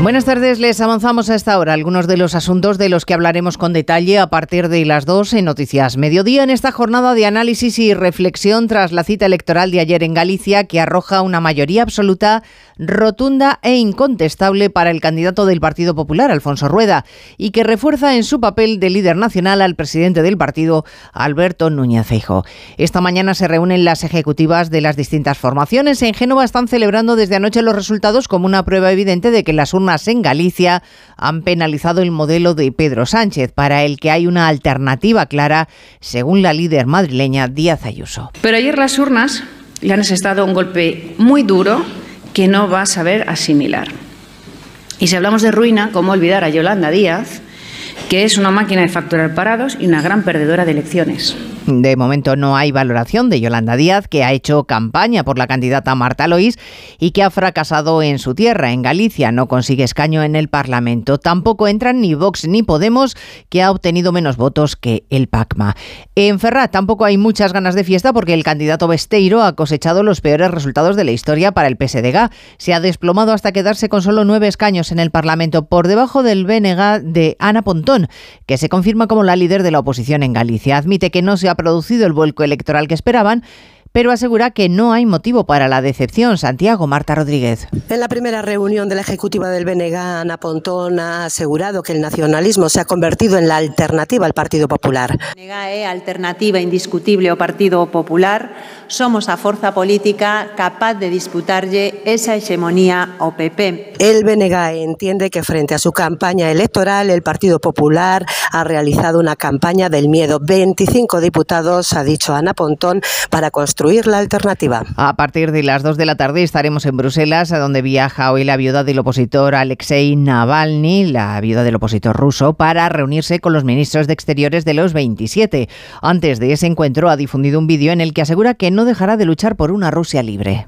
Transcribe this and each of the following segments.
Buenas tardes, les avanzamos a esta hora algunos de los asuntos de los que hablaremos con detalle a partir de las 2 en Noticias Mediodía en esta jornada de análisis y reflexión tras la cita electoral de ayer en Galicia que arroja una mayoría absoluta, rotunda e incontestable para el candidato del Partido Popular, Alfonso Rueda, y que refuerza en su papel de líder nacional al presidente del partido, Alberto Núñez Feijo. Esta mañana se reúnen las ejecutivas de las distintas formaciones. En Génova están celebrando desde anoche los resultados como una prueba evidente de que las urnas en Galicia han penalizado el modelo de Pedro Sánchez, para el que hay una alternativa clara, según la líder madrileña Díaz Ayuso. Pero ayer las urnas le han asestado un golpe muy duro que no va a saber asimilar. Y si hablamos de ruina, ¿cómo olvidar a Yolanda Díaz, que es una máquina de facturar parados y una gran perdedora de elecciones? De momento no hay valoración de Yolanda Díaz, que ha hecho campaña por la candidata Marta Lois y que ha fracasado en su tierra, en Galicia. No consigue escaño en el Parlamento. Tampoco entran ni Vox ni Podemos, que ha obtenido menos votos que el PACMA. En Ferrat tampoco hay muchas ganas de fiesta porque el candidato Besteiro ha cosechado los peores resultados de la historia para el PSDG. Se ha desplomado hasta quedarse con solo nueve escaños en el Parlamento, por debajo del BNG de Ana Pontón, que se confirma como la líder de la oposición en Galicia. Admite que no se ha producido el vuelco electoral que esperaban pero asegura que no hay motivo para la decepción. Santiago Marta Rodríguez. En la primera reunión de la ejecutiva del BNG, Ana Pontón ha asegurado que el nacionalismo se ha convertido en la alternativa al Partido Popular. BNG é alternativa indiscutible ao Partido Popular. Somos a forza política capaz de disputarlle esa hegemonía ao PP. El BNG entiende que frente a su campaña electoral, el Partido Popular ha realizado una campaña del miedo. 25 diputados, ha dicho Ana Pontón, para construir la alternativa. A partir de las 2 de la tarde estaremos en Bruselas, a donde viaja hoy la viuda del opositor Alexei Navalny, la viuda del opositor ruso, para reunirse con los ministros de Exteriores de los 27. Antes de ese encuentro ha difundido un vídeo en el que asegura que no dejará de luchar por una Rusia libre.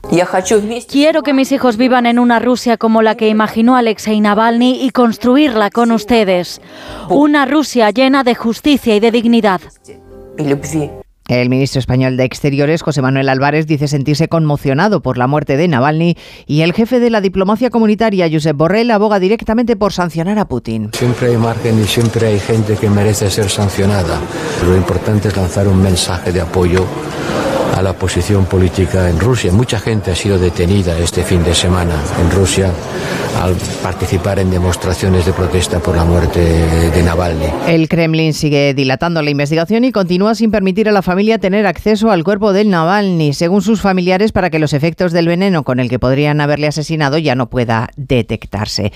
Quiero que mis hijos vivan en una Rusia como la que imaginó Alexei Navalny y construirla con ustedes. Una Rusia llena de justicia y de dignidad. El ministro español de Exteriores, José Manuel Álvarez, dice sentirse conmocionado por la muerte de Navalny y el jefe de la diplomacia comunitaria, Josep Borrell, aboga directamente por sancionar a Putin. Siempre hay margen y siempre hay gente que merece ser sancionada. Lo importante es lanzar un mensaje de apoyo la posición política en Rusia. Mucha gente ha sido detenida este fin de semana en Rusia al participar en demostraciones de protesta por la muerte de Navalny. El Kremlin sigue dilatando la investigación y continúa sin permitir a la familia tener acceso al cuerpo del Navalny, según sus familiares, para que los efectos del veneno con el que podrían haberle asesinado ya no pueda detectarse.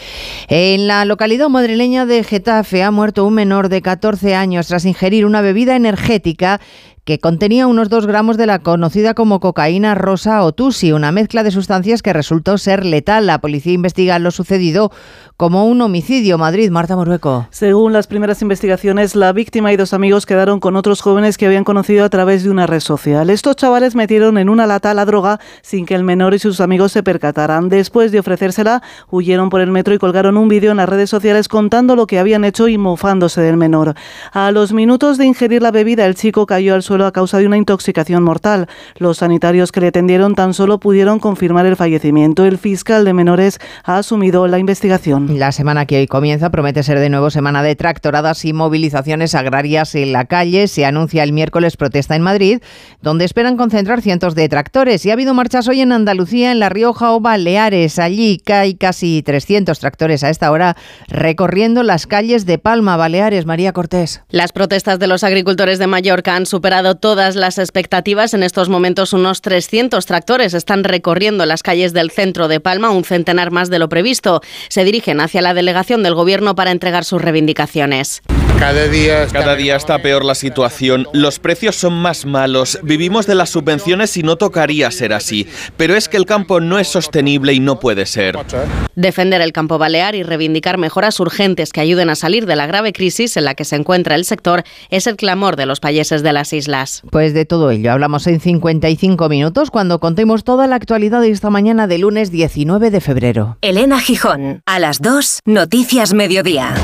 En la localidad madrileña de Getafe ha muerto un menor de 14 años tras ingerir una bebida energética que contenía unos 2 gramos de la conocida como cocaína rosa o tusi, una mezcla de sustancias que resultó ser letal. La policía investiga lo sucedido como un homicidio. Madrid, Marta Morueco. Según las primeras investigaciones, la víctima y dos amigos quedaron con otros jóvenes que habían conocido a través de una red social. Estos chavales metieron en una lata la droga sin que el menor y sus amigos se percataran. Después de ofrecérsela, huyeron por el metro y colgaron un vídeo en las redes sociales contando lo que habían hecho y mofándose del menor. A los minutos de ingerir la bebida, el chico cayó al suelo a causa de una intoxicación mortal. Los sanitarios que le atendieron tan solo pudieron confirmar el fallecimiento. El fiscal de menores ha asumido la investigación. La semana que hoy comienza promete ser de nuevo semana de tractoradas y movilizaciones agrarias en la calle. Se anuncia el miércoles protesta en Madrid, donde esperan concentrar cientos de tractores. Y ha habido marchas hoy en Andalucía, en La Rioja o Baleares. Allí hay casi 300 tractores a esta hora recorriendo las calles de Palma, Baleares. María Cortés. Las protestas de los agricultores de Mallorca han superado todas las expectativas. En estos momentos unos 300 tractores están recorriendo las calles del centro de Palma, un centenar más de lo previsto. Se dirigen hacia la delegación del Gobierno para entregar sus reivindicaciones. Cada día, Cada día está peor la situación, los precios son más malos, vivimos de las subvenciones y no tocaría ser así, pero es que el campo no es sostenible y no puede ser. Defender el campo balear y reivindicar mejoras urgentes que ayuden a salir de la grave crisis en la que se encuentra el sector es el clamor de los payeses de las islas. Pues de todo ello hablamos en 55 minutos cuando contemos toda la actualidad de esta mañana de lunes 19 de febrero. Elena Gijón, a las 2, Noticias Mediodía.